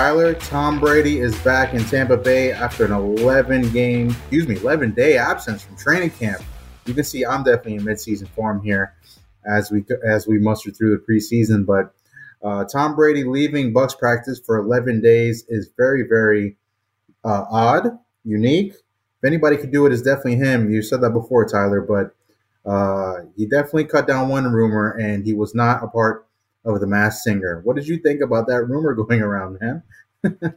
Tyler, Tom Brady is back in Tampa Bay after an 11 game, excuse me, 11 day absence from training camp. You can see I'm definitely in midseason form here as we as we muster through the preseason. But uh, Tom Brady leaving Bucks practice for 11 days is very, very uh, odd, unique. If anybody could do it, it's definitely him. You said that before, Tyler, but uh, he definitely cut down one rumor, and he was not a part of the Masked Singer. What did you think about that rumor going around, man?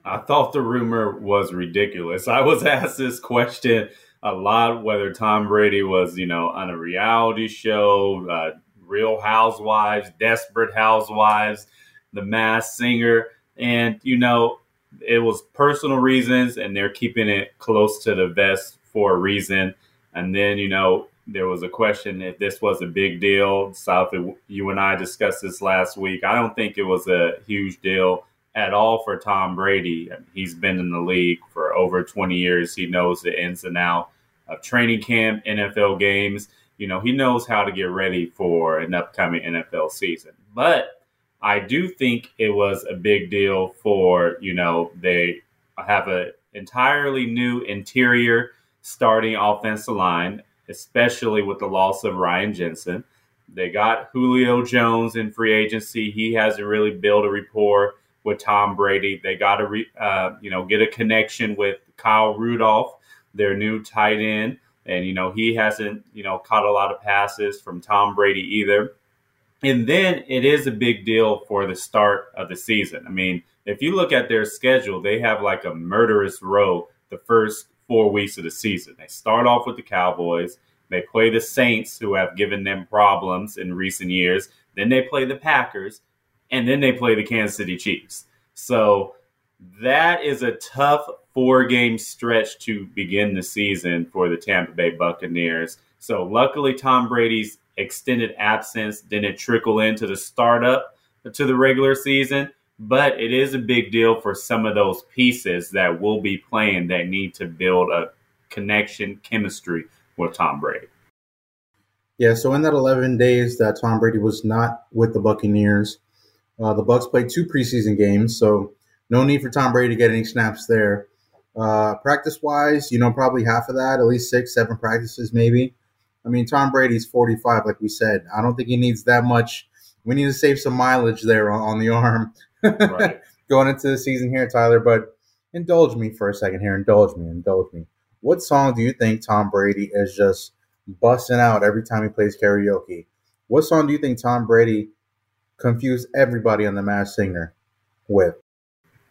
I thought the rumor was ridiculous. I was asked this question a lot whether Tom Brady was, you know, on a reality show, uh, Real Housewives, Desperate Housewives, The Masked Singer, and you know, it was personal reasons, and they're keeping it close to the vest for a reason. And then, you know, there was a question if this was a big deal. South, you and I discussed this last week. I don't think it was a huge deal at all for Tom Brady. He's been in the league for over 20 years. He knows the ins and outs of training camp, NFL games. You know, he knows how to get ready for an upcoming NFL season. But I do think it was a big deal for, you know, they have an entirely new interior starting offensive line especially with the loss of Ryan Jensen. They got Julio Jones in free agency. He hasn't really built a rapport with Tom Brady. They got to, re, uh, you know, get a connection with Kyle Rudolph, their new tight end, and you know he hasn't, you know, caught a lot of passes from Tom Brady either. And then it is a big deal for the start of the season. I mean, if you look at their schedule, they have like a murderous row the first four weeks of the season. They start off with the Cowboys. They play the Saints, who have given them problems in recent years. Then they play the Packers, and then they play the Kansas City Chiefs. So that is a tough four game stretch to begin the season for the Tampa Bay Buccaneers. So luckily, Tom Brady's extended absence didn't trickle into the startup to the regular season but it is a big deal for some of those pieces that will be playing that need to build a connection, chemistry with Tom Brady. Yeah, so in that 11 days that Tom Brady was not with the Buccaneers, uh, the Bucks played two preseason games, so no need for Tom Brady to get any snaps there. Uh, practice wise, you know, probably half of that, at least six, seven practices, maybe. I mean, Tom Brady's 45, like we said. I don't think he needs that much. We need to save some mileage there on, on the arm right. going into the season here, Tyler. But indulge me for a second here. Indulge me. Indulge me. What song do you think Tom Brady is just busting out every time he plays karaoke? What song do you think Tom Brady confused everybody on the Masked Singer with?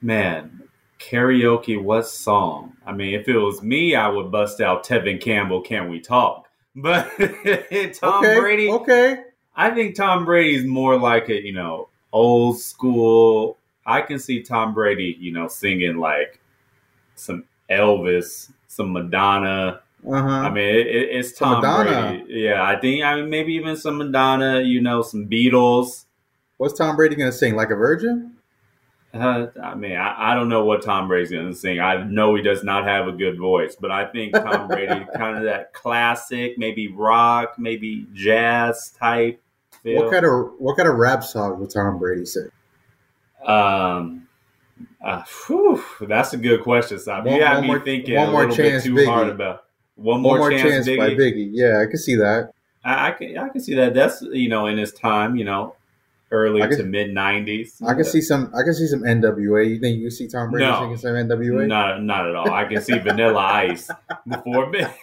Man, karaoke, what song? I mean, if it was me, I would bust out Tevin Campbell, Can We Talk? But Tom okay, Brady, okay. I think Tom Brady's more like a, you know, old school. I can see Tom Brady, you know, singing like some Elvis, some Madonna. Uh-huh. I mean, it, it, it's Tom Brady. Yeah, I think. I mean, maybe even some Madonna. You know, some Beatles. What's Tom Brady gonna sing? Like a virgin? Uh, I mean, I, I, don't know what Tom Brady's going to sing. I know he does not have a good voice, but I think Tom Brady, kind of that classic, maybe rock, maybe jazz type what kind of what kind of rap song would Tom Brady sing? Um, uh, whew, that's a good question, Sam. You got me more, thinking one more chance, too Biggie. hard about one more, one more chance, chance Biggie. by Biggie. Yeah, I can see that. I, I, can I can see that. That's you know in his time, you know, early to mid nineties. I can see some. I can see some NWA. You think you see Tom Brady no, singing some NWA? Not not at all. I can see Vanilla Ice before wow.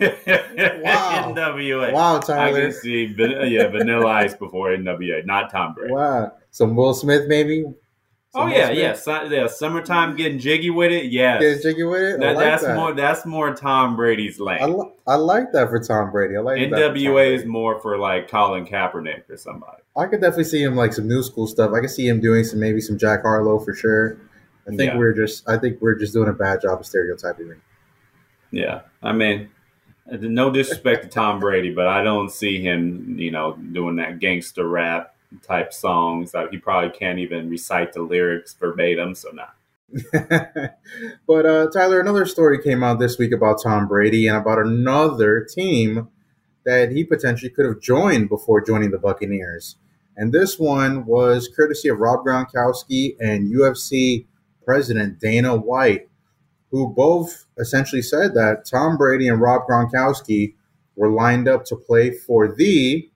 NWA. Wow, Tyler. I can see yeah Vanilla Ice before NWA. Not Tom Brady. Wow. Some Will Smith maybe. Oh yeah, yeah, so, yeah. Summertime getting jiggy with it. Yes, getting jiggy with it. That, like that's that. more. That's more Tom Brady's lane. I, li- I like that for Tom Brady. I like NWA is more for like Colin Kaepernick or somebody. I could definitely see him like some new school stuff. I could see him doing some maybe some Jack Harlow for sure. I think yeah. we're just. I think we're just doing a bad job of stereotyping. Yeah, I mean, no disrespect to Tom Brady, but I don't see him, you know, doing that gangster rap type songs that he probably can't even recite the lyrics verbatim. So not. but uh, Tyler, another story came out this week about Tom Brady and about another team that he potentially could have joined before joining the Buccaneers. And this one was courtesy of Rob Gronkowski and UFC president Dana White, who both essentially said that Tom Brady and Rob Gronkowski were lined up to play for the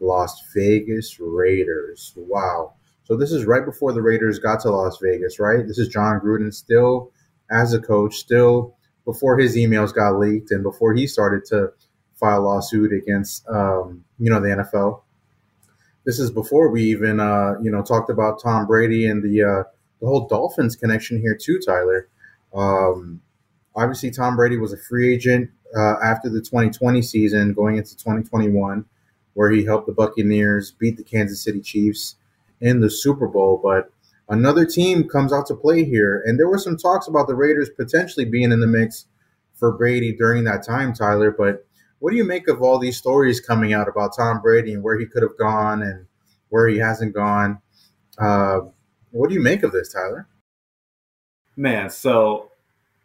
Las Vegas Raiders. Wow. So this is right before the Raiders got to Las Vegas, right? This is Jon Gruden still as a coach, still before his emails got leaked and before he started to file lawsuit against um, you know the NFL. This is before we even uh, you know talked about Tom Brady and the uh, the whole Dolphins connection here too, Tyler. Um, obviously, Tom Brady was a free agent uh, after the 2020 season, going into 2021, where he helped the Buccaneers beat the Kansas City Chiefs in the Super Bowl. But another team comes out to play here, and there were some talks about the Raiders potentially being in the mix for Brady during that time, Tyler. But what do you make of all these stories coming out about Tom Brady and where he could have gone and where he hasn't gone? Uh, what do you make of this, Tyler? Man, so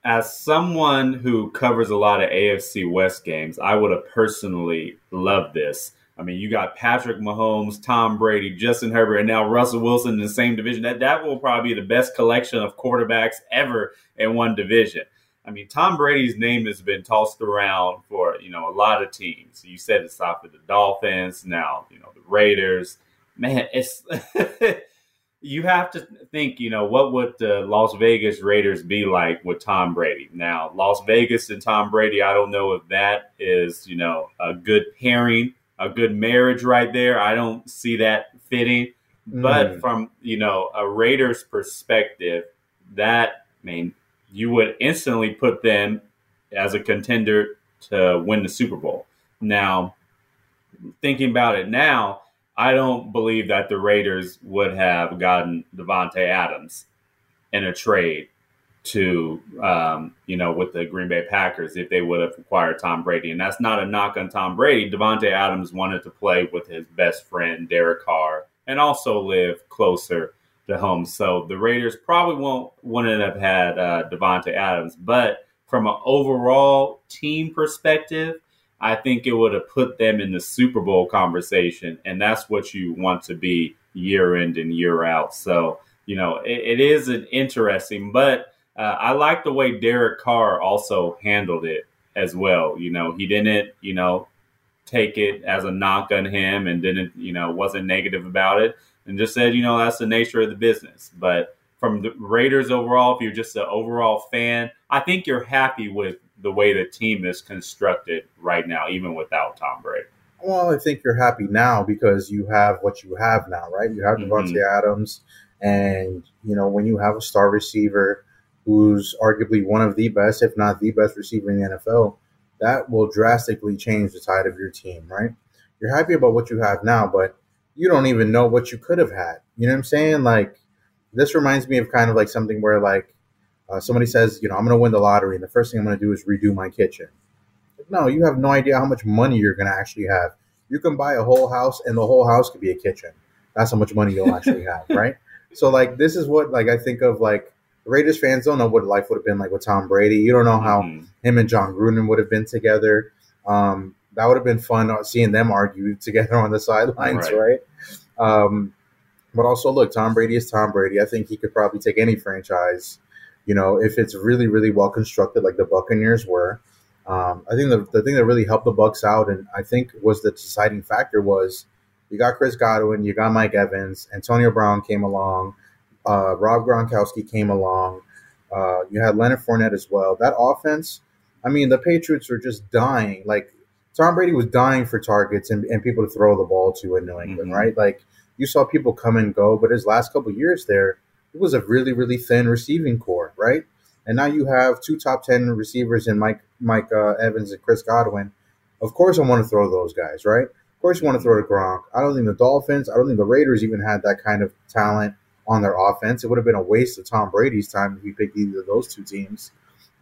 as someone who covers a lot of AFC West games, I would have personally loved this. I mean, you got Patrick Mahomes, Tom Brady, Justin Herbert, and now Russell Wilson in the same division. That that will probably be the best collection of quarterbacks ever in one division. I mean, Tom Brady's name has been tossed around for you know a lot of teams. You said it's off with the Dolphins, now you know the Raiders. Man, it's you have to think, you know, what would the Las Vegas Raiders be like with Tom Brady? Now, Las Vegas and Tom Brady, I don't know if that is, you know, a good pairing, a good marriage right there. I don't see that fitting. Mm. But from, you know, a Raiders perspective, that, I mean, you would instantly put them as a contender to win the Super Bowl. Now, thinking about it now, I don't believe that the Raiders would have gotten Davante Adams in a trade to, um, you know, with the Green Bay Packers if they would have acquired Tom Brady. And that's not a knock on Tom Brady. Davante Adams wanted to play with his best friend, Derek Carr, and also live closer to home. So the Raiders probably won't wouldn't have had uh, Davante Adams. But from an overall team perspective, I think it would have put them in the Super Bowl conversation, and that's what you want to be year in and year out. So you know it, it is an interesting, but uh, I like the way Derek Carr also handled it as well. You know, he didn't you know take it as a knock on him and didn't you know wasn't negative about it and just said you know that's the nature of the business, but from the Raiders overall, if you're just an overall fan, I think you're happy with the way the team is constructed right now, even without Tom Brady. Well, I think you're happy now because you have what you have now, right? You have mm-hmm. Davante Adams, and you know when you have a star receiver who's arguably one of the best, if not the best receiver in the NFL, that will drastically change the tide of your team, right? You're happy about what you have now, but you don't even know what you could have had. You know what I'm saying? Like this reminds me of kind of like something where like uh, somebody says, you know, I'm going to win the lottery, and the first thing I'm going to do is redo my kitchen. No, you have no idea how much money you're going to actually have. You can buy a whole house, and the whole house could be a kitchen. That's how much money you'll actually have, right? So, like, this is what like I think of like Raiders fans don't know what life would have been like with Tom Brady. You don't know how mm-hmm. him and Jon Gruden would have been together. Um, that would have been fun uh, seeing them argue together on the sidelines, right? right? Um, but also, look, Tom Brady is Tom Brady. I think he could probably take any franchise you know, if it's really, really well constructed, like the Buccaneers were, um, I think the, the thing that really helped the Bucks out, and I think was the deciding factor, was you got Chris Godwin, you got Mike Evans, Antonio Brown came along, uh, Rob Gronkowski came along, uh, you had Leonard Fournette as well. That offense, I mean, the Patriots were just dying. Like Tom Brady was dying for targets and, and people to throw the ball to in New England, mm-hmm. right? Like you saw people come and go, but his last couple years there it was a really really thin receiving corps, right? And now you have two top ten receivers in Mike Mike uh, Evans and Chris Godwin. Of course, I want to throw those guys, right? Of course, you want to throw to Gronk. I don't think the Dolphins, I don't think the Raiders even had that kind of talent on their offense. It would have been a waste of Tom Brady's time if he picked either of those two teams.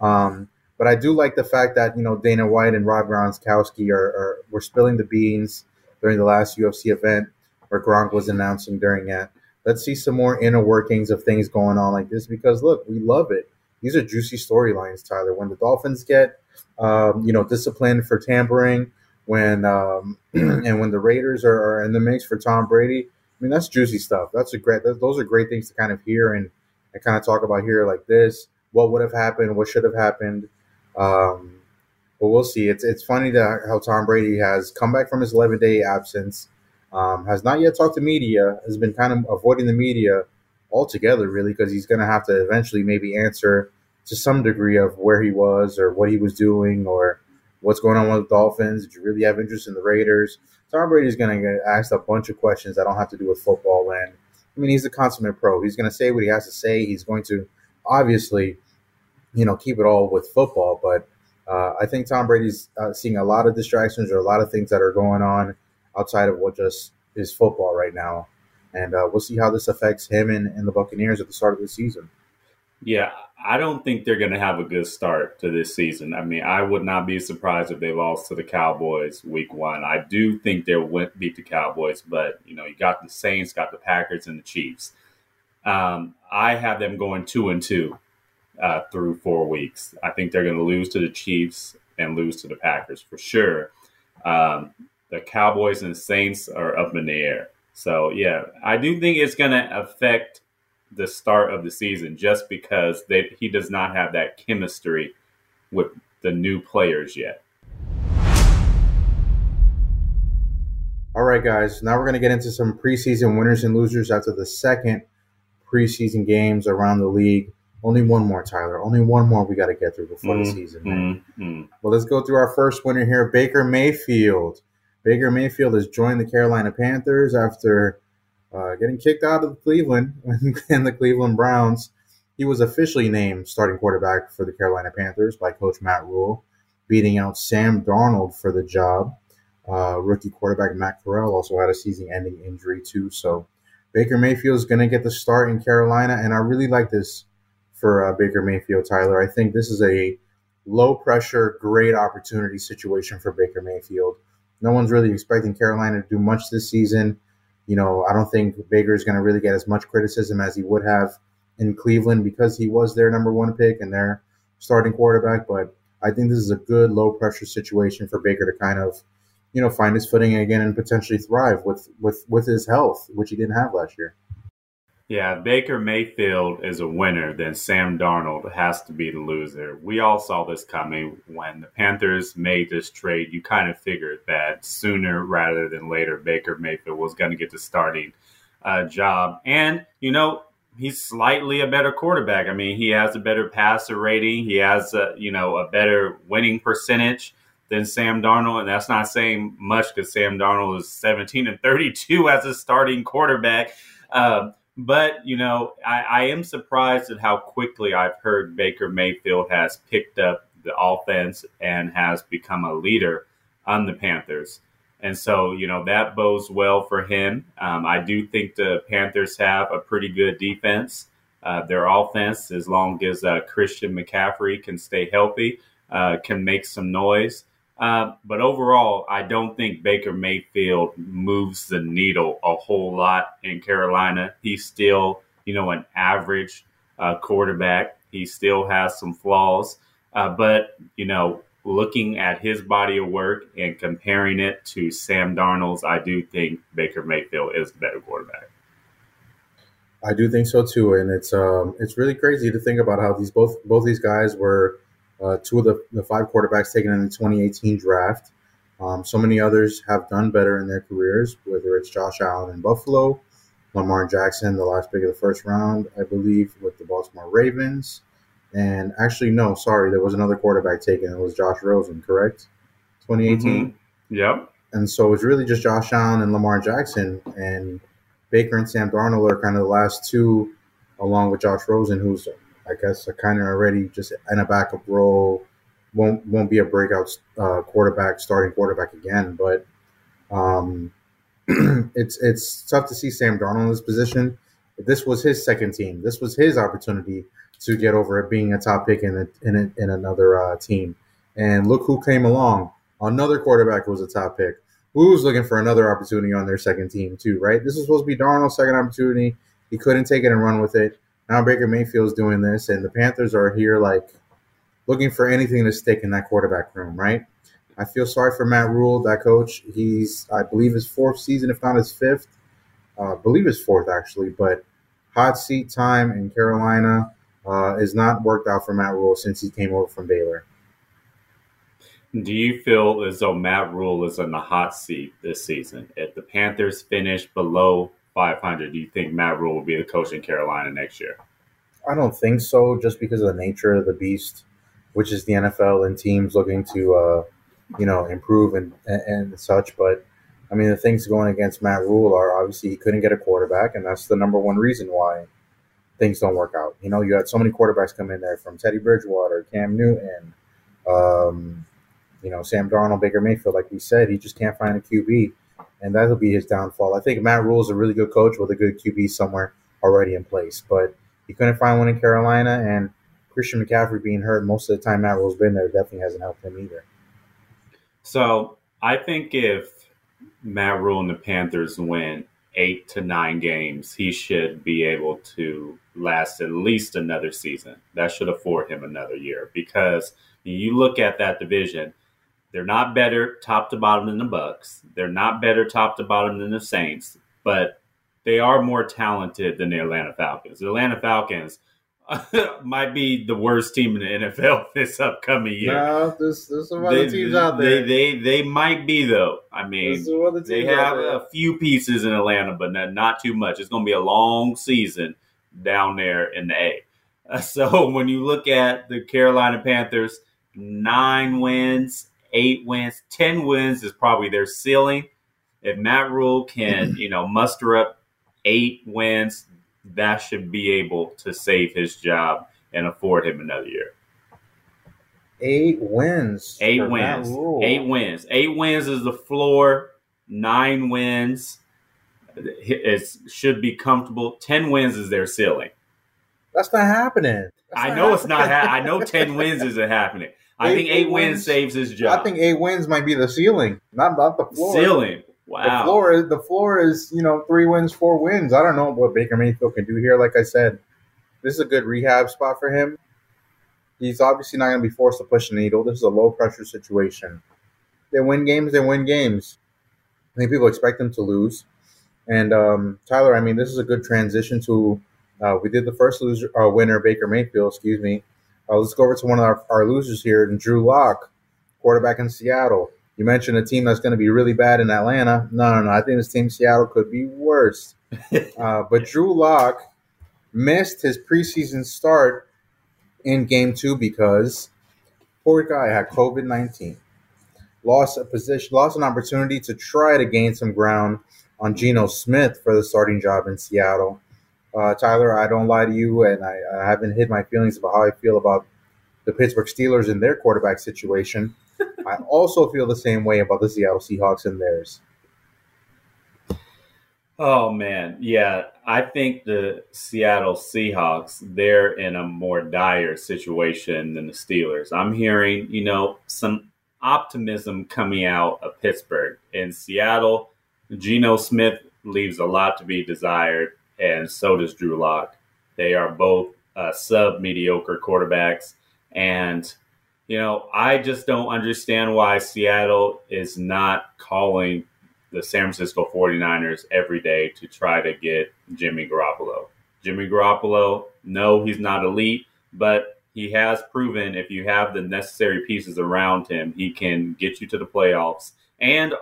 Um, but I do like the fact that you know Dana White and Rob Gronkowski are, are were spilling the beans during the last UFC event where Gronk was announcing during it let's see some more inner workings of things going on like this because look, we love it. These are juicy storylines, Tyler. When the Dolphins get, um, you know, disciplined for tampering, when um, and when the Raiders are, are, in the mix for Tom Brady, mean that's juicy stuff. That's a great. Those are great things to kind of hear and and kind of talk about here like this, what would have happened, what should have happened. Um, but we'll see. It's it's funny that how Tom Brady has come back from his 11 day absence, um, has not yet talked to media, has been kind of avoiding the media altogether, really, because he's going to have to eventually maybe answer to some degree of where he was or what he was doing or what's going on with the Dolphins. Did you really have interest in the Raiders? Tom Brady is going to get asked a bunch of questions that don't have to do with football. And I mean, he's a consummate pro. He's going to say what he has to say. He's going to obviously, you know, keep it all with football. But uh, I think Tom Brady's uh, seeing a lot of distractions or a lot of things that are going on outside of what just is football right now. And uh, we'll see how this affects him and, and the Buccaneers at the start of the season. Yeah, I don't think they're going to have a good start to this season. I mean, I would not be surprised if they lost to the Cowboys week one. I do think they'll beat the Cowboys, but you know, you got the Saints, got the Packers, and the Chiefs. Um, I have them going two and two uh, through four weeks. I think they're going to lose to the Chiefs and lose to the Packers for sure. Um, the Cowboys and Saints are up in the air. So yeah, I do think it's going to affect the start of the season just because they, he does not have that chemistry with the new players yet. All right, guys. Now we're going to get into some preseason winners and losers after the second preseason games around the league. Only one more, Tyler. Only one more we got to get through before mm, the season. Mm, mm. Well, let's go through our first winner here Baker Mayfield. Baker Mayfield has joined the Carolina Panthers after uh, getting kicked out of Cleveland and the Cleveland Browns. He was officially named starting quarterback for the Carolina Panthers by Coach Matt Rhule, beating out Sam Darnold for the job. Uh, rookie quarterback Matt Corral also had a season-ending injury too. So Baker Mayfield is going to get the start in Carolina, and I really like this for uh, Baker Mayfield. Tyler, I think this is a low-pressure, great opportunity situation for Baker Mayfield. No one's really expecting Carolina to do much this season. You know, I don't think Baker is going to really get as much criticism as he would have in Cleveland because he was their number one pick and their starting quarterback. But I think this is a good low pressure situation for Baker to kind of, you know, find his footing again and potentially thrive with with with his health, which he didn't have last year. Yeah, Baker Mayfield is a winner, then Sam Darnold has to be the loser. We all saw this coming when the Panthers made this trade. You kind of figured that sooner rather than later, Baker Mayfield was going to get the starting uh, job. And, you know, he's slightly a better quarterback. I mean, he has a better passer rating, he has, a, you know, a better winning percentage than Sam Darnold. And that's not saying much because Sam Darnold is 17 and 32 as a starting quarterback. Um, but, you know, I, I am surprised at how quickly I've heard Baker Mayfield has picked up the offense and has become a leader on the Panthers. And so, you know, that bodes well for him. Um, I do think the Panthers have a pretty good defense. Uh, their offense, as long as uh, Christian McCaffrey can stay healthy, uh, can make some noise. Uh, but overall, I don't think Baker Mayfield moves the needle a whole lot in Carolina. He's still, you know, an average uh, quarterback. He still has some flaws. Uh, but, you know, looking at his body of work and comparing it to Sam Darnold's, I do think Baker Mayfield is the better quarterback. I do think so too, and it's um, it's really crazy to think about how these both both these guys were uh, two of the, the five quarterbacks taken in the 2018 draft. Um, so many others have done better in their careers, whether it's Josh Allen in Buffalo, Lamar Jackson, the last pick of the first round, I believe, with the Baltimore Ravens. And actually, no, sorry, there was another quarterback taken. It was Josh Rosen, correct? 2018? Mm-hmm. Yep. And so it's really just Josh Allen and Lamar Jackson. And Baker and Sam Darnold are kind of the last two, along with Josh Rosen, who's I guess are kind of already just in a backup role. Won't won't be a breakout uh, quarterback, starting quarterback again. But um, it's it's tough to see Sam Darnold in this position. This was his second team. This was his opportunity to get over it being a top pick in a, in, a, in another uh, team. And look who came along. Another quarterback was a top pick. Who's looking for another opportunity on their second team too, right? This is supposed to be Darnold's second opportunity. He couldn't take it and run with it now Baker Mayfield's doing this, and the Panthers are here like looking for anything to stick in that quarterback room, right? I feel sorry for Matt Rhule, that coach. He's, I believe, his fourth season, if not his fifth. Uh, believe his fourth actually, but hot seat time in Carolina uh, is not worked out for Matt Rhule since he came over from Baylor. Do you feel as though Matt Rhule is in the hot seat this season? If the Panthers finish below 500, do you think Matt Rhule will be the coach in Carolina next year? I don't think so, just because of the nature of the beast, which is the NFL and teams looking to, uh, you know, improve and, and, and such. But I mean, the things going against Matt Rhule are obviously he couldn't get a quarterback, and that's the number one reason why things don't work out. You know, you had so many quarterbacks come in there from Teddy Bridgewater, Cam Newton, um, you know, Sam Darnold, Baker Mayfield. Like we said, he just can't find a QB, and that'll be his downfall. I think Matt Rhule is a really good coach with a good QB somewhere already in place, but he couldn't find one in Carolina, and Christian McCaffrey being hurt most of the time Matt Rhule's been there definitely hasn't helped him either. So I think if Matt Rhule and the Panthers win eight to nine games, he should be able to last at least another season. That should afford him another year because you look at that division, they're not better top to bottom than the Bucks. They're not better top to bottom than the Saints, but they are more talented than the Atlanta Falcons. The Atlanta Falcons might be the worst team in the NFL this upcoming year. No, there's, there's some other they, teams out there. They, they they might be though. I mean, they have a few pieces in Atlanta, but not, not too much. It's going to be a long season down there in the A. Uh, so when you look at the Carolina Panthers, nine wins, eight wins, ten wins is probably their ceiling. If Matt Rhule can, you know, muster up eight wins, that should be able to save his job and afford him another year. Eight wins. Eight wins. Eight wins. Eight wins is the floor. Nine wins it should be comfortable. Ten wins is their ceiling. That's not happening. That's I not know happening. it's not. Ha- I know ten wins isn't happening. I think eight, eight wins, wins, saves his job. I think eight wins might be the ceiling, not not the floor. Ceiling. Wow. The floor is the floor is you know three wins, four wins. I don't know what Baker Mayfield can do here. Like I said, this is a good rehab spot for him. He's obviously not going to be forced to push the needle. This is a low pressure situation. They win games. They win games. I think people expect them to lose. And um, Tyler, I mean, this is a good transition to. Uh, we did the first loser, uh, winner, Baker Mayfield. Excuse me. Uh, let's go over to one of our, our losers here, and Drew Lock, quarterback in Seattle. You mentioned a team that's going to be really bad in Atlanta. No, no, no. I think this team Seattle could be worse. uh, but Drew Lock missed his preseason start in game two because poor guy had COVID 19. Lost a position, lost an opportunity to try to gain some ground on Geno Smith for the starting job in Seattle. Uh, Tyler, I don't lie to you, and I, I haven't hid my feelings about how I feel about the Pittsburgh Steelers and their quarterback situation. I also feel the same way about the Seattle Seahawks and theirs. Oh man, yeah. I think the Seattle Seahawks they're in a more dire situation than the Steelers. I'm hearing, you know, some optimism coming out of Pittsburgh. In Seattle, Geno Smith leaves a lot to be desired, and so does Drew Lock. They are both uh, sub mediocre quarterbacks, and you know, I just don't understand why Seattle is not calling the San Francisco 49ers every day to try to get Jimmy Garoppolo. Jimmy Garoppolo, no, he's not elite, but he has proven if you have the necessary pieces around him, he can get you to the playoffs and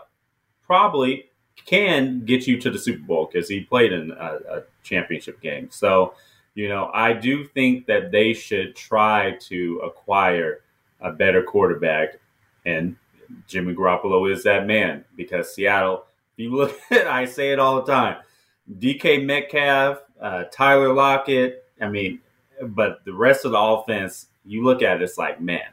probably can get you to the Super Bowl because he played in a, a championship game. So, you know, I do think that they should try to acquire a better quarterback, and Jimmy Garoppolo is that man because Seattle. If you look at, I say it all the time, DK Metcalf, uh, Tyler Lockett. I mean, but the rest of the offense, you look at it, it's like man.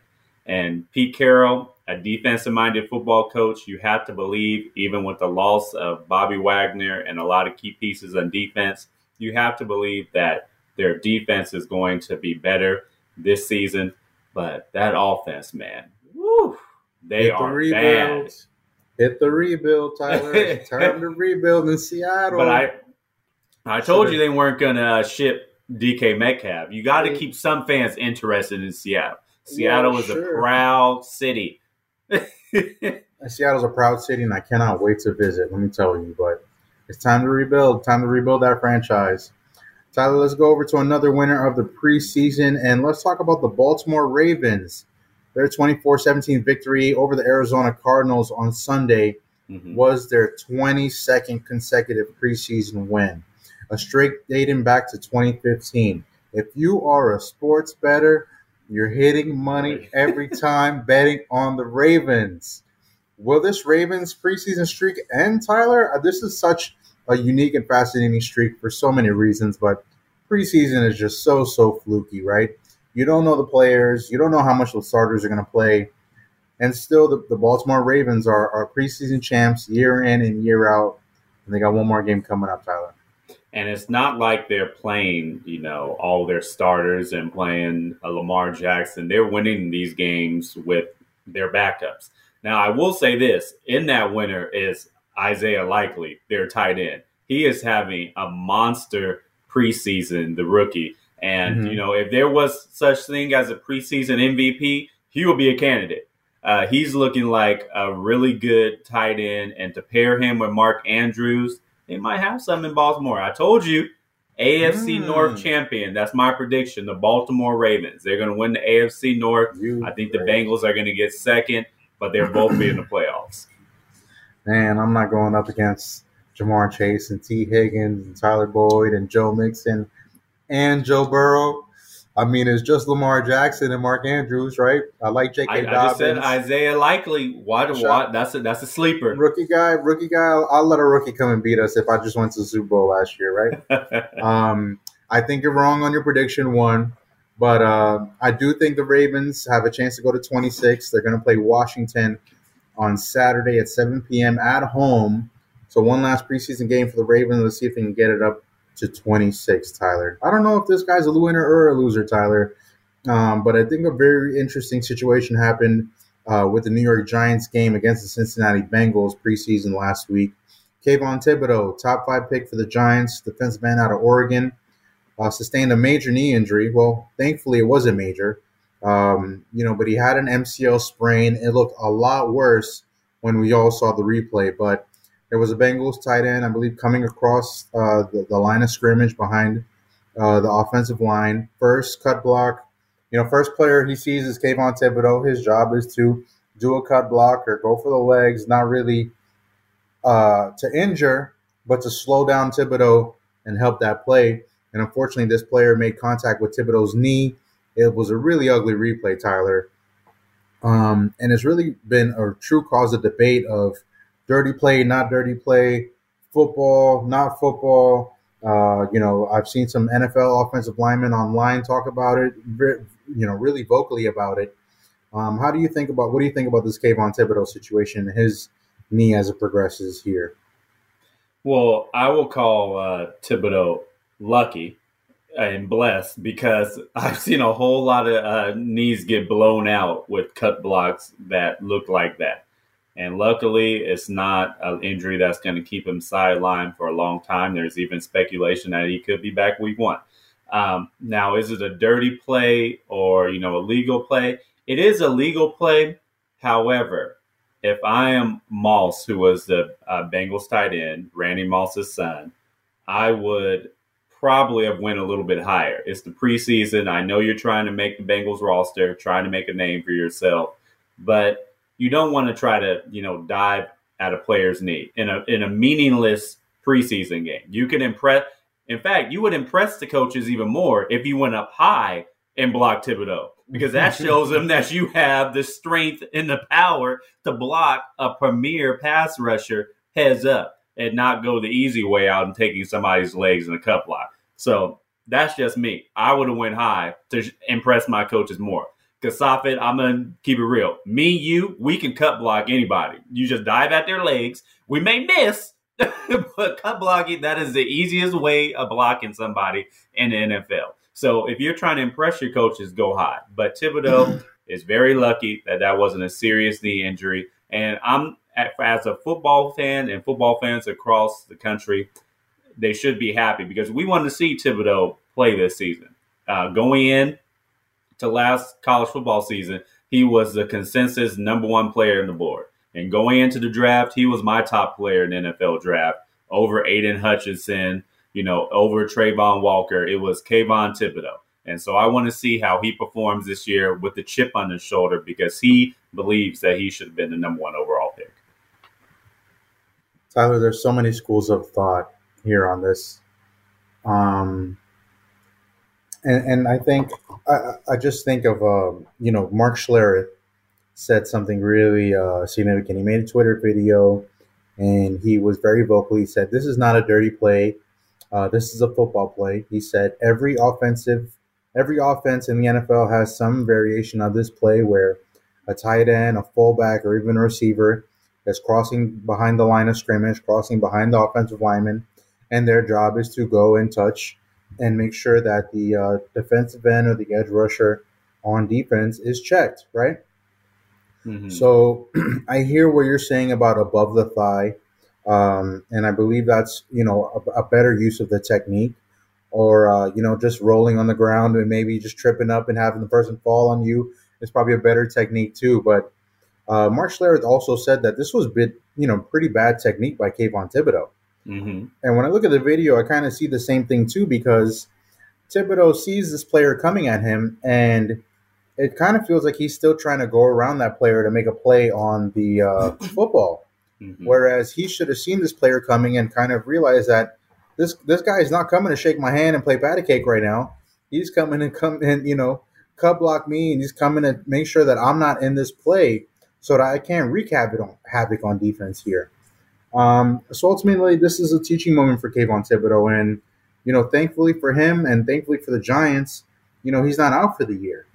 And Pete Carroll, a defensive-minded football coach, you have to believe, even with the loss of Bobby Wagner and a lot of key pieces on defense, you have to believe that their defense is going to be better this season but that offense, man, woo, they Hit are the bad. Hit the rebuild, Tyler. It's time to rebuild in Seattle. But I, I told you they weren't gonna ship DK Metcalf. You got to keep some fans interested in Seattle. Seattle yeah, is sure. a proud city. Seattle's a proud city, and I cannot wait to visit. Let me tell you, but it's time to rebuild. Time to rebuild that franchise. Tyler, let's go over to another winner of the preseason and let's talk about the Baltimore Ravens. Their 24 17 victory over the Arizona Cardinals on Sunday mm-hmm. was their 22nd consecutive preseason win, a streak dating back to 2015. If you are a sports bettor, you're hitting money every time betting on the Ravens. Will this Ravens preseason streak end, Tyler? Uh, this is such a unique and fascinating streak for so many reasons, but preseason is just so so fluky, right? You don't know the players, you don't know how much the starters are going to play, and still the, the Baltimore Ravens are, are preseason champs year in and year out, and they got one more game coming up, Tyler. And it's not like they're playing, you know, all their starters and playing a Lamar Jackson. They're winning these games with their backups. Now, I will say this: in that winner is Isaiah Likely, their tight end. He is having a monster preseason, the rookie. And mm-hmm. you know, if there was such thing as a preseason MVP, he will be a candidate. Uh, he's looking like a really good tight end, and to pair him with Mark Andrews, they might have some in Baltimore. I told you, AFC mm. North champion. That's my prediction. The Baltimore Ravens. They're going to win the AFC North. You I think the Bengals are going to get second, but they're both be in the playoffs. Man, I'm not going up against Ja'Marr Chase and Tee Higgins and Tyler Boyd and Joe Mixon and Joe Burrow. I mean, it's just Lamar Jackson and Mark Andrews, right? I like J.K. I, Dobbins. I just said Isaiah Likely. What? What? That's a that's a sleeper. Rookie guy, rookie guy. I'll, I'll, let a rookie come and beat us if I just went to the Super Bowl last year, right? um, I think you're wrong on your prediction one, but uh, I do think the Ravens have a chance to go to 26. They're going to play Washington on Saturday at 7 p.m. at home. So one last preseason game for the Ravens. Let's see if they can get it up to 26, Tyler. I don't know if this guy's a winner or a loser, Tyler, um, but I think a very interesting situation happened uh, with the New York Giants game against the Cincinnati Bengals preseason last week. Kayvon Thibodeaux, top five pick for the Giants, defensive end out of Oregon, uh, sustained a major knee injury. Well, thankfully it wasn't major, um, you know, but he had an MCL sprain. It looked a lot worse when we all saw the replay, but there was a Bengals tight end, I believe, coming across uh, the, the, line of scrimmage behind uh, the offensive line. First cut block. You know, first player he sees is Kayvon Thibodeaux. His job is to do a cut block or go for the legs, not really uh, to injure, but to slow down Thibodeaux and help that play. And unfortunately, this player made contact with Thibodeaux's knee. It was a really ugly replay, Tyler. Um, and it's really been a true cause of debate of – dirty play, not dirty play, football, not football. Uh, you know, I've seen some NFL offensive linemen online talk about it, you know, really vocally about it. Um, how do you think about what do you think about this Kayvon Thibodeaux situation, his knee as it progresses here? Well, I will call uh, Thibodeaux lucky and blessed because I've seen a whole lot of uh, knees get blown out with cut blocks that look like that. And luckily, it's not an injury that's going to keep him sidelined for a long time. There's even speculation that he could be back week one. Um, now, is it a dirty play or you know a legal play? It is a legal play. However, if I am Moss, who was the uh, Bengals tight end, Randy Moss's son, I would probably have went a little bit higher. It's the preseason. I know you're trying to make the Bengals roster, trying to make a name for yourself, but you don't want to try to you know dive at a player's knee in a in a meaningless preseason game. You can impress. In fact, you would impress the coaches even more if you went up high and blocked Thibodeaux because that shows them that you have the strength and the power to block a premier pass rusher heads up and not go the easy way out and taking somebody's legs in a cut block. So that's just me. I would have went high to impress my coaches more. Kasafit, I'm gonna keep it real. Me, you, we can cut block anybody. You just dive at their legs. We may miss, but cut blocking, that is the easiest way of blocking somebody in the NFL. So if you're trying to impress your coaches, go high. But Thibodeaux is very lucky that that wasn't a serious knee injury. And I'm, as a football fan and football fans across the country, they should be happy because we wanted to see Thibodeaux play this season. Uh, going in, to last college football season, he was the consensus number one player in the board. And going into the draft, he was my top player in the NFL draft over Aidan Hutchinson, you know, over Travon Walker, it was Kayvon Thibodeaux. And so I want to see how he performs this year with the chip on his shoulder because he believes that he should have been the number one overall pick. Tyler, there's so many schools of thought here on this. Um, and, and I think I, I just think of um, you know Mark Schlereth said something really uh, significant. He made a Twitter video, and he was very vocal. He said, "This is not a dirty play. Uh, this is a football play." He said, "Every offensive, every offense in the NFL has some variation of this play where a tight end, a fullback, or even a receiver is crossing behind the line of scrimmage, crossing behind the offensive lineman, and their job is to go and touch." And make sure that the uh, defensive end or the edge rusher on defense is checked, right? Mm-hmm. So I hear what you're saying about above the thigh, um, and I believe that's you know a, a, better use of the technique, or uh, you know just rolling on the ground and maybe just tripping up and having the person fall on you is probably a better technique too. But uh, Mark Schlereth also said that this was bit you know pretty bad technique by Kayvon Thibodeaux. Mm-hmm. And when I look at the video, I kind of see the same thing too because Thibodeaux sees this player coming at him, and it kind of feels like he's still trying to go around that player to make a play on the uh, football. Mm-hmm. Whereas he should have seen this player coming and kind of realized that this this guy is not coming to shake my hand and play patty cake right now. He's coming and come and you know cut block me, and he's coming to make sure that I'm not in this play so that I can't wreak havoc on, havoc on defense here. Um, so ultimately, this is a teaching moment for Kayvon Thibodeaux, and you know, thankfully for him, and thankfully for the Giants, you know, he's not out for the year.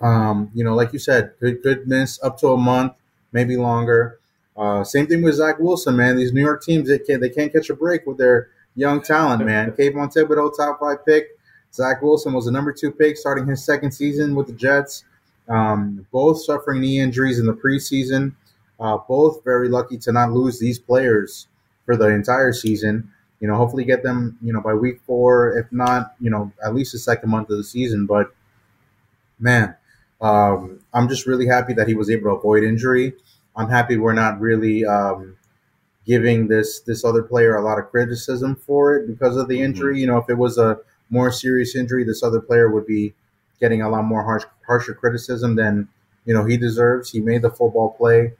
Um, you know, like you said, could could miss up to a month, maybe longer. Uh, same thing with Zach Wilson, man. These New York teams, they can't they can't catch a break with their young talent, man. Kayvon Thibodeaux, top five pick. Zach Wilson was the number two pick, starting his second season with the Jets. Um, both suffering knee injuries in the preseason. Uh, both very lucky to not lose these players for the entire season. You know, hopefully get them, you know, by week four, if not, you know, at least the second month of the season. But man, um, I'm just really happy that he was able to avoid injury. I'm happy we're not really um, giving this this other player a lot of criticism for it because of the mm-hmm. injury. Mm-hmm. You know, if it was a more serious injury, this other player would be getting a lot more harsh, harsher criticism than you know he deserves. He made the football play.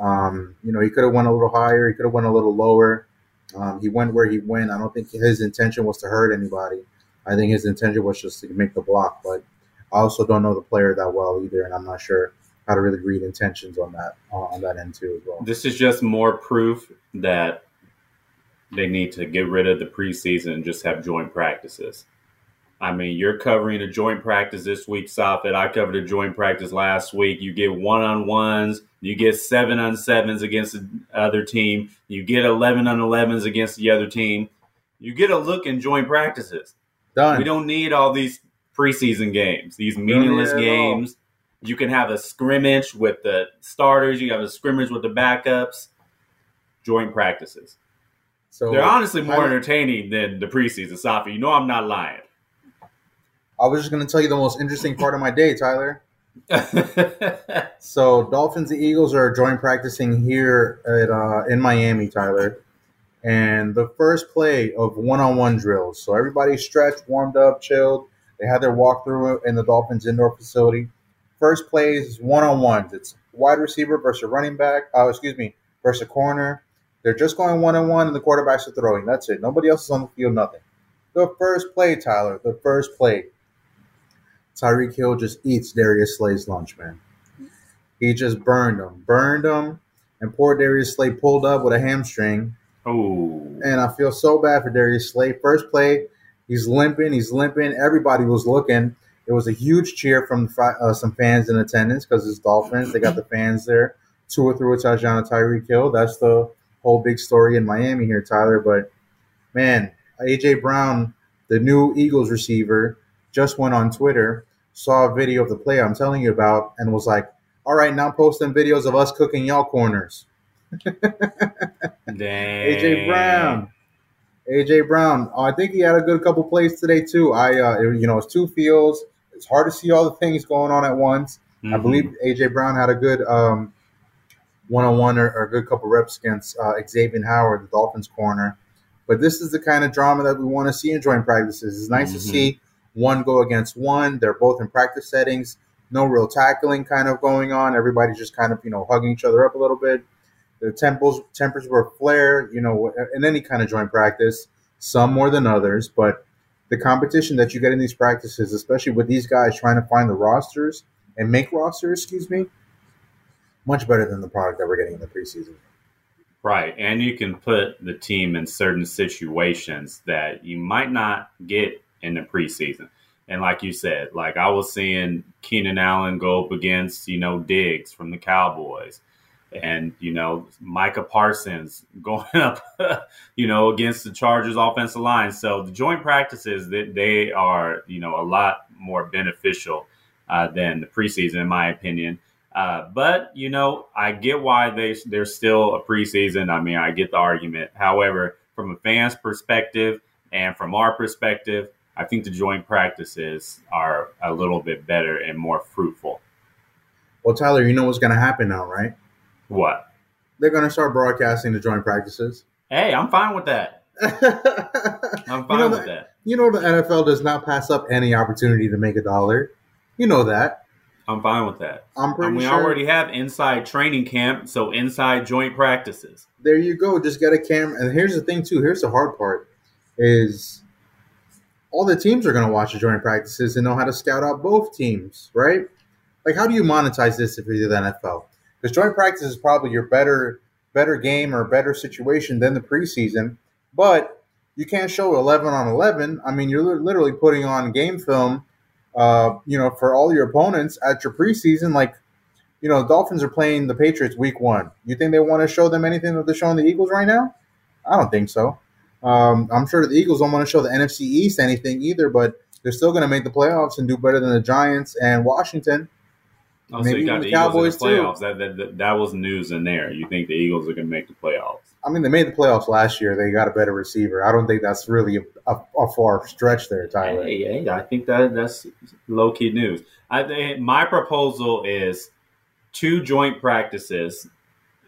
Um, you know, he could have went a little higher. He could have went a little lower. Um, he went where he went. I don't think his intention was to hurt anybody. I think his intention was just to make the block. But I also don't know the player that well either, and I'm not sure how to really read intentions on that uh, on that end too as well. This is just more proof that they need to get rid of the preseason and just have joint practices. I mean, you're covering a joint practice this week, Safed. I covered a joint practice last week. You get one on ones, you get seven on sevens against the other team, you get 11 on 11s against the other team. You get a look in joint practices. Done. We don't need all these preseason games, these meaningless games. You can have a scrimmage with the starters, you have a scrimmage with the backups, joint practices. So they're honestly more entertaining than the preseason, Safi. You know I'm not lying. I was just going to tell you the most interesting part of my day, Tyler. so Dolphins and Eagles are joint practicing here at uh, in Miami, Tyler. And the first play of one-on-one drills. So everybody stretched, warmed up, chilled. They had their walkthrough in the Dolphins indoor facility. First play is one-on-ones. It's wide receiver versus running back. Oh, excuse me, versus corner. They're just going one-on-one, and the quarterbacks are throwing. That's it. Nobody else is on the field. Nothing. The first play, Tyler. The first play Tyreek Hill just eats Darius Slay's lunch, man. He just burned him, burned him, and poor Darius Slay pulled up with a hamstring. Oh, and I feel so bad for Darius Slay. First play, he's limping, he's limping. Everybody was looking. It was a huge cheer from uh, some fans in attendance because it's Dolphins. They got the fans there. Tua threw a touchdown to Tyreek Hill. That's the whole big story in Miami here, Tyler. But man, AJ Brown, the new Eagles receiver, just went on Twitter, saw a video of the play I'm telling you about, and was like, "All right, now I'm posting videos of us cooking y'all corners." AJ Brown. AJ Brown. Oh, I think he had a good couple plays today too. I, uh, you know, it's two fields. It's hard to see all the things going on at once. Mm-hmm. I believe AJ Brown had a good um, one-on-one or, or, a good couple reps against uh, Xavier Howard, the Dolphins corner. But this is the kind of drama that we want to see in joint practices. It's nice mm-hmm. to see one go against one. They're both in practice settings. No real tackling kind of going on. Everybody's just kind of you know hugging each other up a little bit. The tempers tempers were flare, you know, in any kind of joint practice. Some more than others, but the competition that you get in these practices, especially with these guys trying to find the rosters and make rosters, excuse me, much better than the product that we're getting in the preseason. Right. And you can put the team in certain situations that you might not get in the preseason. And like you said, like I was seeing Keenan Allen go up against, you know, Diggs from the Cowboys and you know Micah Parsons going up, you know, against the Chargers offensive line. So the joint practices that they are, you know, a lot more beneficial uh, than the preseason, in my opinion. Uh, but you know, I get why they there's still a preseason. I mean, I get the argument. However, from a fan's perspective and from our perspective, I think the joint practices are a little bit better and more fruitful. Well, Tyler, you know what's going to happen now, right? What? They're going to start broadcasting the joint practices. Hey, I'm fine with that. I'm fine you know with that. You know the NFL does not pass up any opportunity to make a dollar. You know that. I'm fine with that. I'm pretty and we sure. already have inside training camp, so inside joint practices. There you go. Just get a camera. And here's the thing, too. Here's the hard part: is all the teams are going to watch the joint practices and know how to scout out both teams, right? Like, how do you monetize this if you're the NFL? Because joint practice is probably your better better game or better situation than the preseason, but you can't show 11 on 11. I mean, you're literally putting on game film uh, you know, for all your opponents at your preseason, like, you know, the Dolphins are playing the Patriots week one. You think they want to show them anything that they're showing the Eagles right now? I don't think so. Um, I'm sure the Eagles don't want to show the NFC East anything either, but they're still going to make the playoffs and do better than the Giants and Washington. Oh, Maybe so you got the, the Cowboys the playoffs. That, that, that was news in there. You think the Eagles are going to make the playoffs? I mean, they made the playoffs last year. They got a better receiver. I don't think that's really a, a, a far stretch there, Tyler. Hey, hey, I think that that's low key news. I think my proposal is two joint practices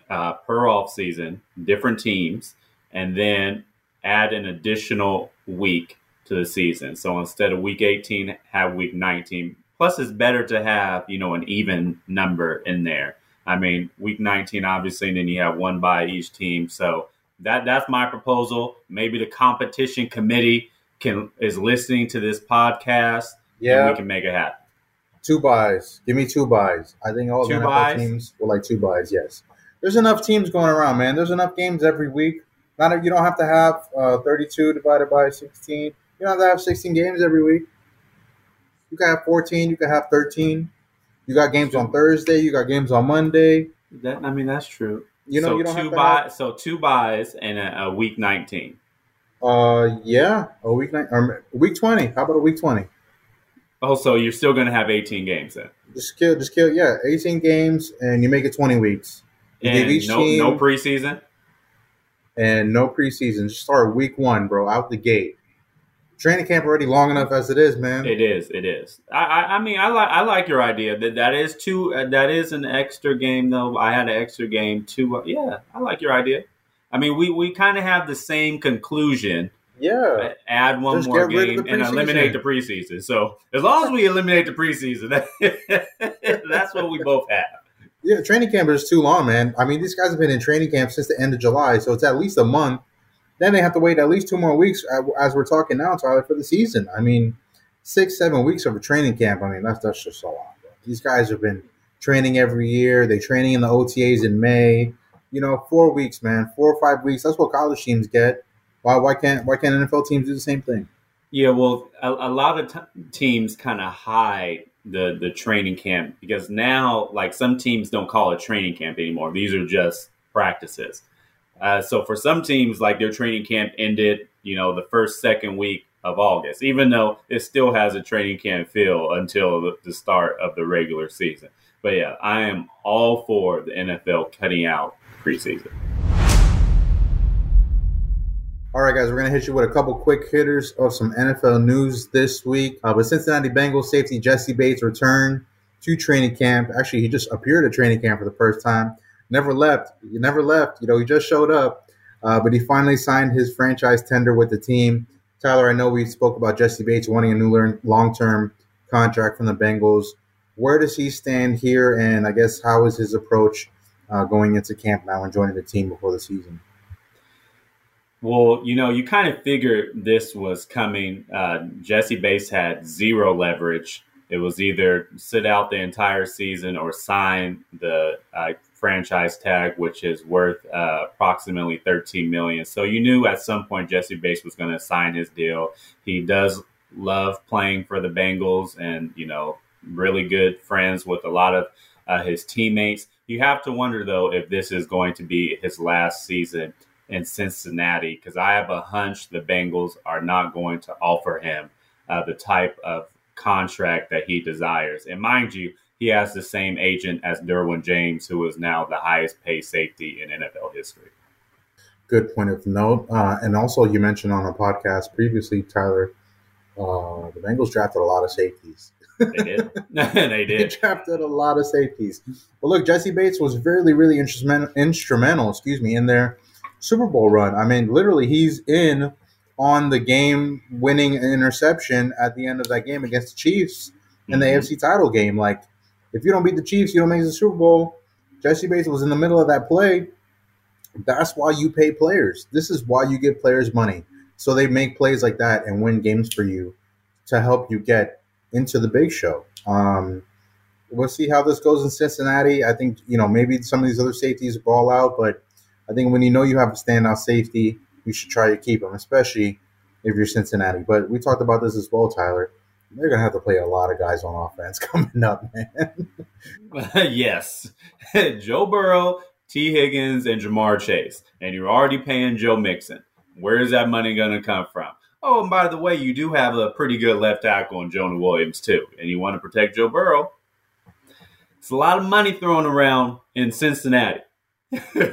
uh, per off season, different teams, and then add an additional week to the season. So instead of week 18, have week 19. Plus, it's better to have you know an even number in there I mean, week 19, obviously, and then you have one by each team. So that that's my proposal. Maybe the competition committee can is listening to this podcast. Yeah, we can make it happen. Two buys. Give me two buys. I think all two the NFL buys? teams will like two buys. Yes, there's enough teams going around, man. There's enough games every week. Not you don't have to have uh, 32 divided by 16. You don't have to have 16 games every week. You can have 14. You can have 13. You got games on Thursday. You got games on Monday. That I mean, that's true. You know, so you don't two buy, have... so two buys and a, a, week nineteen. Uh, yeah, a week nine or week twenty. How about a week twenty? Oh, so you're still going to have eighteen games then? Just kill, just kill. Yeah, eighteen games, and you make it twenty weeks. You and no, team, no preseason. And no preseason. Just start week one, bro, out the gate training camp already long enough as it is, man. It is. It is. I, I, I mean, I like I like your idea that that is two. Uh, that is an extra game though. I had an extra game too. Uh, yeah, I like your idea. I mean, we we kind of have the same conclusion. Yeah. Add one Just more game and eliminate the preseason. So as long as we eliminate the preseason, that's what we both have. Yeah, training camp is too long, man. I mean, these guys have been in training camp since the end of July, so it's at least a month then they have to wait at least two more weeks, uh, as we're talking now, Tyler, for the season. I mean, six, seven weeks of a training camp. I mean, that's that's just so long. These guys have been training every year. They're training in the OTAs in May. You know, four weeks, man, four or five weeks. That's what college teams get. Why why can't why can't NFL teams do the same thing? Yeah, well, a, a lot of t- teams kind of hide the the training camp because now, like some teams don't call it training camp anymore. These are just practices. Uh, so for some teams, like their training camp ended, you know, the first second week of August, even though it still has a training camp feel until the, the start of the regular season. But yeah, I am all for the NFL cutting out preseason. All right, guys, we're going to hit you with a couple quick hitters of some NFL news this week. Uh, but Cincinnati Bengals safety Jessie Bates returned to training camp. Actually, he just appeared at training camp for the first time never left. You never left. You know, he just showed up. Uh, but he finally signed his franchise tender with the team. Tyler, I know we spoke about Jessie Bates wanting a new long term contract from the Bengals. Where does he stand here? And I guess how is his approach uh, going into camp now and joining the team before the season? Well, you know, you kind of figured this was coming. Uh, Jessie Bates had zero leverage. It was either sit out the entire season or sign the uh, franchise tag, which is worth uh, approximately 13 million. So you knew at some point Jessie Bates was going to sign his deal. He does love playing for the Bengals, and you know, really good friends with a lot of uh, his teammates. You have to wonder though if this is going to be his last season in Cincinnati because I have a hunch the Bengals are not going to offer him uh, the type of contract that he desires. And mind you, he has the same agent as Derwin James, who is now the highest paid safety in NFL history. Good point of note. Uh, and also, you mentioned on a podcast previously, Tyler, uh, the Bengals drafted a lot of safeties. They did. they did. They drafted a lot of safeties. But look, Jessie Bates was really, really instrumental, instrumental, excuse me, in their Super Bowl run. I mean, literally, he's in on the game winning interception at the end of that game against the Chiefs in the mm-hmm. AFC title game. Like, if you don't beat the Chiefs, you don't make the Super Bowl. Jessie Bates was in the middle of that play. That's why you pay players. This is why you give players money. So they make plays like that and win games for you to help you get into the big show. Um, we'll see how this goes in Cincinnati. I think, you know, maybe some of these other safeties ball out, but I think when you know you have a standout safety, you should try to keep him, especially if you're Cincinnati. But we talked about this as well, Tyler. They're gonna have to play a lot of guys on offense coming up, man. yes, Joe Burrow, Tee Higgins, and Ja'Marr Chase, and you're already paying Joe Mixon. Where is that money gonna come from? Oh, and by the way, you do have a pretty good left tackle in Jonah Williams too, and you want to protect Joe Burrow. It's a lot of money thrown around in Cincinnati.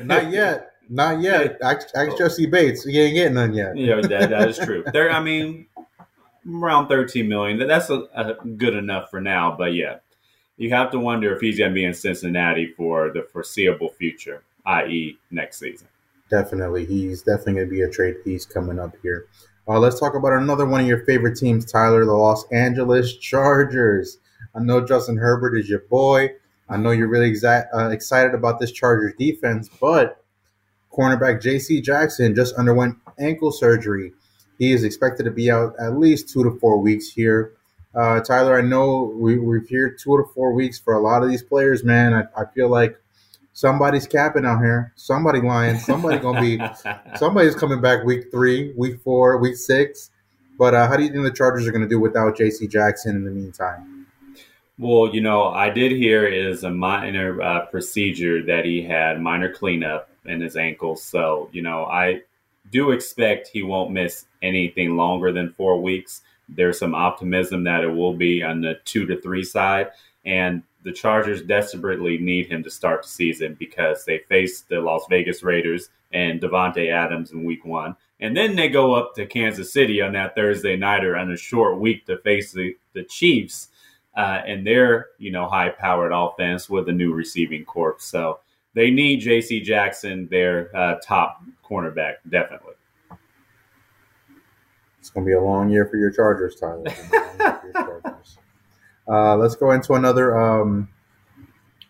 Not yet. Not yet. Ask, ask Jessie Bates. He ain't getting none yet. Yeah, that, that is true. There, I mean, around 13 million. That's a, a good enough for now. But yeah, you have to wonder if he's going to be in Cincinnati for the foreseeable future, i.e., next season. Definitely. He's definitely going to be a trade piece coming up here. Uh, let's talk about another one of your favorite teams, Tyler, the Los Angeles Chargers. I know Justin Herbert is your boy. I know you're really uh, excited about this Chargers defense, but cornerback J.C. Jackson just underwent ankle surgery. He is expected to be out at least two to four weeks here. Uh, Tyler, I know we, we've here two to four weeks for a lot of these players, man. I, I feel like somebody's capping out here. Somebody lying. Somebody gonna be. somebody's coming back week three, week four, week six. But uh, how do you think the Chargers are going to do without J.C. Jackson in the meantime? Well, you know, I did hear is a minor uh, procedure that he had, minor cleanup in his ankle. So, you know, I do expect he won't miss anything longer than four weeks. There's some optimism that it will be on the two to three side. And the Chargers desperately need him to start the season because they face the Las Vegas Raiders and Davante Adams in week one. And then they go up to Kansas City on that Thursday nighter on a short week to face the, the Chiefs uh, and their you know high powered offense with a new receiving corps. So they need J.C. Jackson, their uh, top cornerback, definitely. It's going to be a long year for your Chargers, Tyler. your Chargers. Uh, let's go into another um,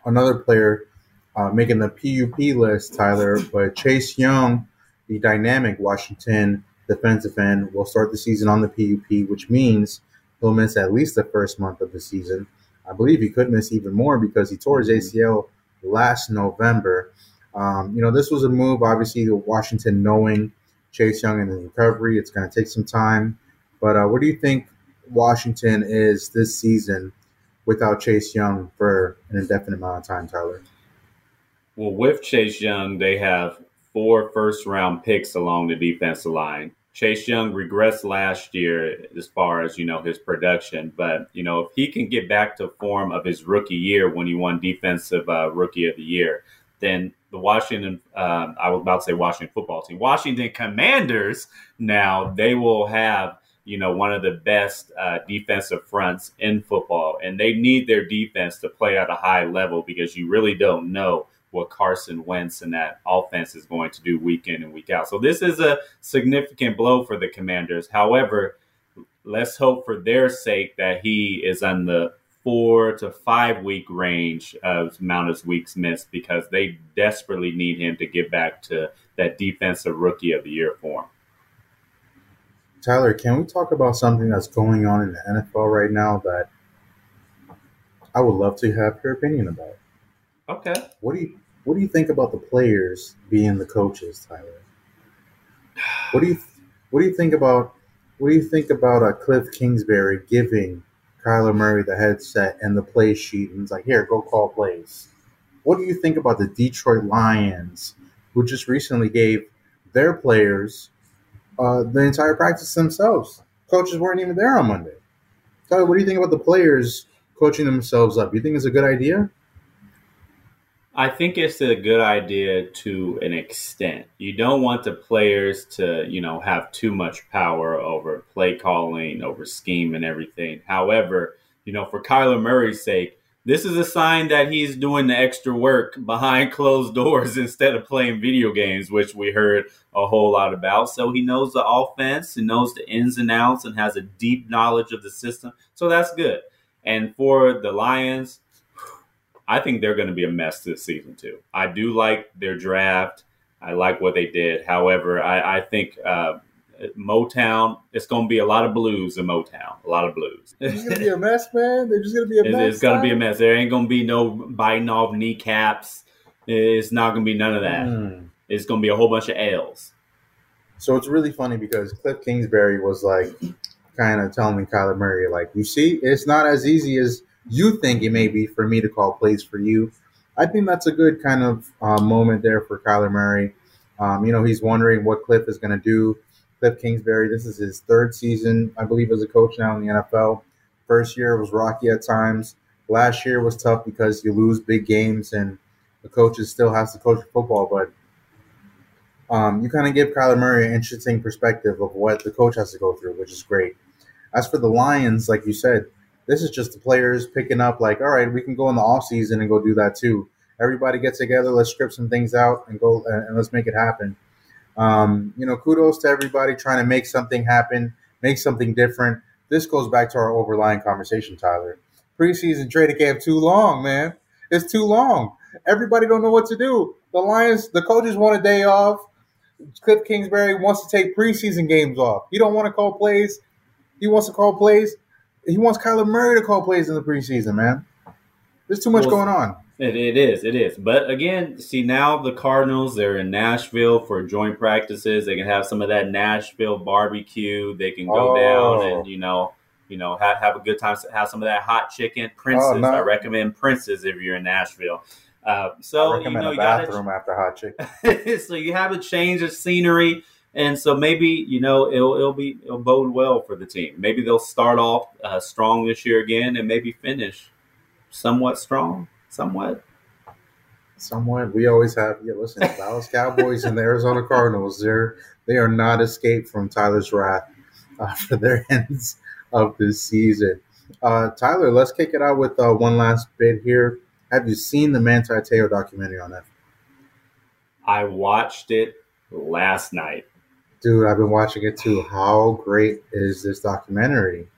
another player uh, making the PUP list, Tyler. But Chase Young, the dynamic Washington defensive end, will start the season on the PUP, which means he'll miss at least the first month of the season. I believe he could miss even more because he tore his ACL last November. Um, you know, this was a move, obviously, to Washington knowing Chase Young and the recovery. It's going to take some time. But uh, what do you think Washington is this season without Chase Young for an indefinite amount of time, Tyler? Well, with Chase Young, they have four first round picks along the defensive line. Chase Young regressed last year as far as you know his production, but you know if he can get back to form of his rookie year when he won Defensive uh, Rookie of the Year, then the Washington um, I was about to say Washington football team, Washington Commanders now they will have you know one of the best uh, defensive fronts in football, and they need their defense to play at a high level because you really don't know what Carson Wentz and that offense is going to do week in and week out. So this is a significant blow for the Commanders. However, let's hope for their sake that he is on the four to five week range of amount of weeks missed because they desperately need him to get back to that defensive rookie of the year form. Tyler, can we talk about something that's going on in the NFL right now that I would love to have your opinion about? Okay. What do you What do you think about the players being the coaches, Tyler? What do you What do you think about What do you think about uh, Cliff Kingsbury giving Kyler Murray the headset and the play sheet, and he's like, "Here, go call plays." What do you think about the Detroit Lions, who just recently gave their players uh, the entire practice themselves? Coaches weren't even there on Monday. Tyler, what do you think about the players coaching themselves up? You think it's a good idea? I think it's a good idea to an extent. You don't want the players to, you know, have too much power over play calling, over scheme and everything. However, you know, for Kyler Murray's sake, this is a sign that he's doing the extra work behind closed doors instead of playing video games, which we heard a whole lot about. So he knows the offense, he knows the ins and outs, and has a deep knowledge of the system. So that's good. And for the Lions, I think they're going to be a mess this season too. I do like their draft. I like what they did. However, I, I think uh, Motown. It's going to be a lot of blues in Motown. A lot of blues. It's going to be a mess, man. They're just going to be a it's, mess. It's going to be a mess. There ain't going to be no biting off kneecaps. It's not going to be none of that. Mm. It's going to be a whole bunch of L's. So it's really funny because Cliff Kingsbury was like, kind of telling me Kyler Murray, like, you see, it's not as easy as you think it may be for me to call plays for you. I think that's a good kind of uh, moment there for Kyler Murray. Um, you know, he's wondering what Cliff is going to do. Cliff Kingsbury, this is his third season, I believe, as a coach now in the NFL. First year was rocky at times. Last year was tough because you lose big games and the coaches still has to coach football. But um, you kind of give Kyler Murray an interesting perspective of what the coach has to go through, which is great. As for the Lions, like you said, this is just the players picking up, like, all right, we can go in the off season and go do that too. Everybody get together, let's script some things out and go and let's make it happen. Um, you know, kudos to everybody trying to make something happen, make something different. This goes back to our overlying conversation, Tyler. Preseason training camp too long, man. It's too long. Everybody don't know what to do. The Lions, the coaches want a day off. Cliff Kingsbury wants to take preseason games off. He don't want to call plays. He wants to call plays he wants Kyler Murray to call plays in the preseason, man. There's too much well, going on. It, it is, it is. But again, see now the Cardinals they're in Nashville for joint practices. They can have some of that Nashville barbecue. They can go oh. down and you know, you know, have, have a good time. Have some of that hot chicken. Prince's. Oh, no. I recommend Prince's if you're in Nashville. Uh, so you know, you bathroom gotta, after hot chicken. so you have a change of scenery. And so maybe you know it'll it'll be it'll bode well for the team. Maybe they'll start off uh, strong this year again, and maybe finish somewhat strong, somewhat. Somewhat. We always have. Yeah, listen, the Dallas Cowboys and the Arizona Cardinals. They're they are not escaped from Tyler's wrath uh, for their ends of this season. Uh, Tyler, let's kick it out with uh, one last bit here. Have you seen the Manti Te'o documentary on Netflix? I watched it last night. Dude, I've been watching it too. How great is this documentary?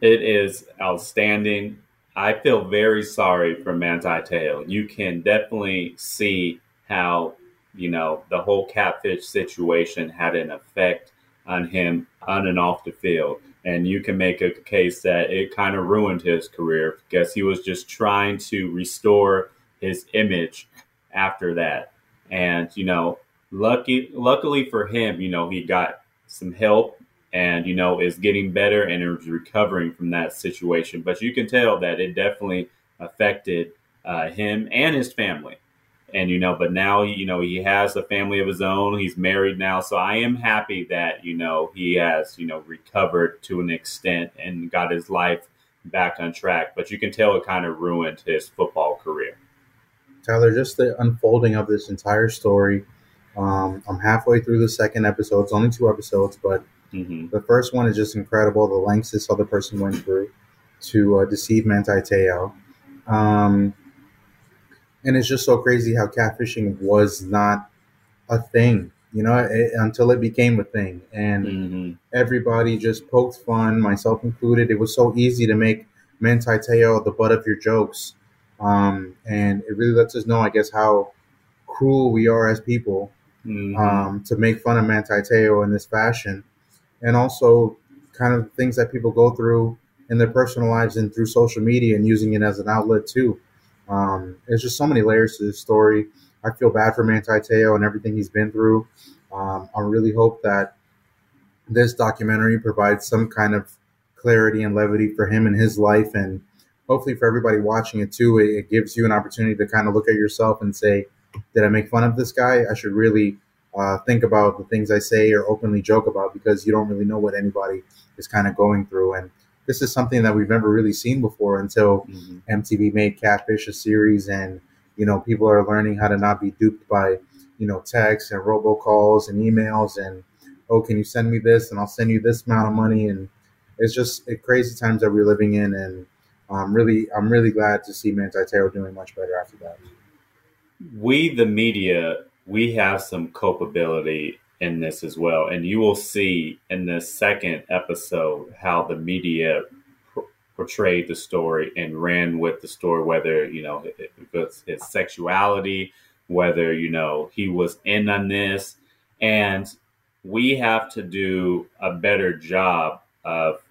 It is outstanding. I feel very sorry for Manti Te'o. You can definitely see how, you know, the whole catfish situation had an effect on him on and off the field. And you can make a case that it kind of ruined his career because he was just trying to restore his image after that. And, you know, lucky luckily for him, you know, he got some help and you know is getting better and is recovering from that situation. But you can tell that it definitely affected uh, him and his family. And you know, but now you know he has a family of his own. He's married now, so I am happy that you know he has you know recovered to an extent and got his life back on track. But you can tell it kind of ruined his football career. Tyler, just the unfolding of this entire story um, I'm halfway through the second episode. It's only two episodes, but mm-hmm. the first one is just incredible. The lengths this other person went through to uh, deceive Manti Te'o. Um, and it's just so crazy how catfishing was not a thing, you know, it, until it became a thing, and mm-hmm. everybody just poked fun, myself included. It was so easy to make Manti Te'o the butt of your jokes, um, and it really lets us know, I guess, how cruel we are as people mm-hmm. um, to make fun of Manti Te'o in this fashion, and also kind of things that people go through in their personal lives and through social media and using it as an outlet too. Um, there's just so many layers to this story. I feel bad for Manti Te'o and everything he's been through. Um, I really hope that this documentary provides some kind of clarity and levity for him and his life, and hopefully for everybody watching it too. It, it gives you an opportunity to kind of look at yourself and say, "Did I make fun of this guy? I should really uh, think about the things I say or openly joke about because you don't really know what anybody is kind of going through." And this is something that we've never really seen before until mm-hmm. MTV made Catfish a series, and you know people are learning how to not be duped by you know texts and robocalls and emails and oh can you send me this and I'll send you this amount of money and it's just crazy times that we're living in and I'm really I'm really glad to see Manti Te'o doing much better after that. We the media we have some culpability in this as well. And you will see in the second episode how the media portrayed the story and ran with the story, whether, you know, it, was his sexuality, whether, you know, he was in on this. And we have to do a better job of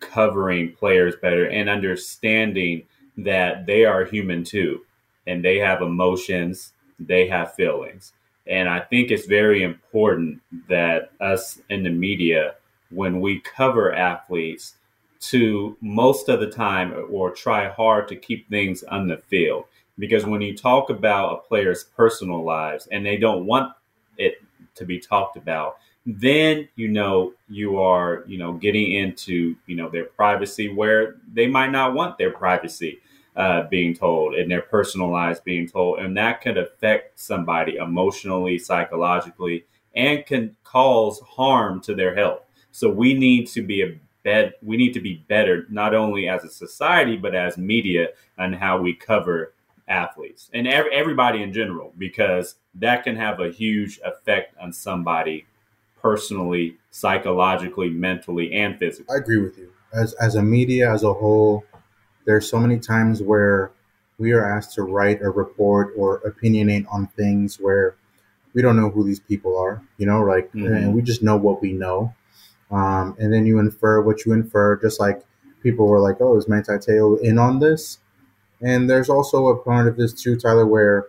covering players better and understanding that they are human too and they have emotions, they have feelings. And I think it's very important that us in the media, when we cover athletes, to most of the time or try hard to keep things on the field. Because when you talk about a player's personal lives and they don't want it to be talked about, then you know you are you know getting into you know their privacy where they might not want their privacy uh, being told and their personal lives being told. And that can affect somebody emotionally, psychologically, and can cause harm to their health. So we need to be a bed we need to be better not only as a society but as media on how we cover athletes and ev- everybody in general because that can have a huge effect on somebody personally psychologically mentally and physically i agree with you as as a media as a whole there's so many times where we are asked to write a report or opinionate on things where we don't know who these people are, you know, like, mm-hmm. and we just know what we know. Um, and then you infer what you infer, just like people were like, oh, is Manti Te'o in on this? And there's also a part of this too, Tyler, where,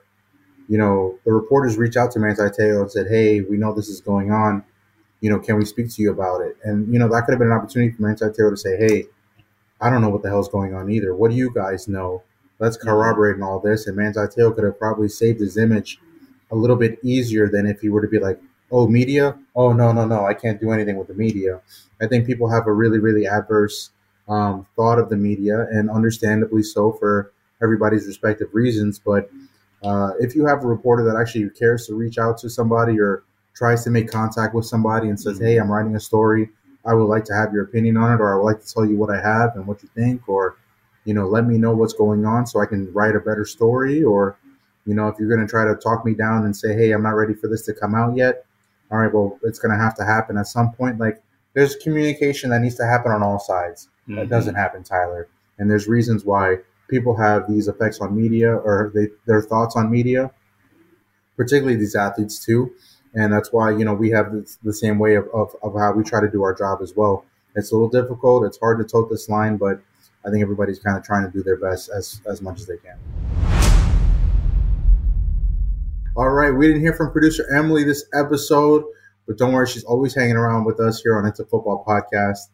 you know, the reporters reach out to Manti Te'o and said, hey, we know this is going on. You know, can we speak to you about it? And, you know, that could have been an opportunity for Manti Te'o to say, hey, I don't know what the hell's going on either. What do you guys know? Let's corroborate in all this. And Te'o could have probably saved his image a little bit easier than if he were to be like, oh, media? Oh, no, no, no. I can't do anything with the media. I think people have a really, really adverse um, thought of the media, and understandably so for everybody's respective reasons. But uh, if you have a reporter that actually cares to reach out to somebody or tries to make contact with somebody and says, hey, I'm writing a story I would like to have your opinion on it, or I would like to tell you what I have and what you think, or you know, let me know what's going on so I can write a better story. Or you know, if you're going to try to talk me down and say, hey, I'm not ready for this to come out yet, all right, well, it's going to have to happen at some point. Like there's communication that needs to happen on all sides. Mm-hmm. That doesn't happen, Tyler. And there's reasons why people have these effects on media or they, their thoughts on media, particularly these athletes too and that's why you know we have the, the same way of, of, of, how we try to do our job as well. It's a little difficult it's hard to tote this line but i think everybody's kind of trying to do their best as as much as they can. All right we didn't hear from producer emily this episode but don't worry she's always hanging around with us here on it's a football podcast.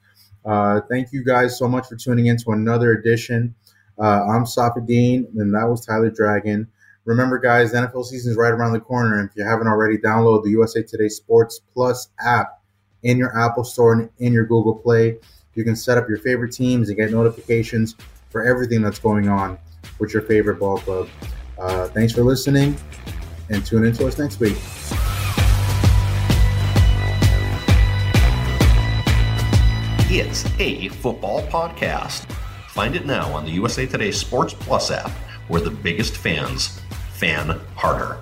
Uh, thank you guys so much for tuning in to another edition. Uh, i'm Safid Deen and that was tyler dragon Remember, guys, NFL season is right around the corner. And if you haven't already, download the USA Today Sports Plus app in your Apple Store and in your Google Play. You can set up your favorite teams and get notifications for everything that's going on with your favorite ball club. Uh, thanks for listening and tune in to us next week. It's a football podcast. Find it now on the USA Today Sports Plus app, where the biggest fans fan harder.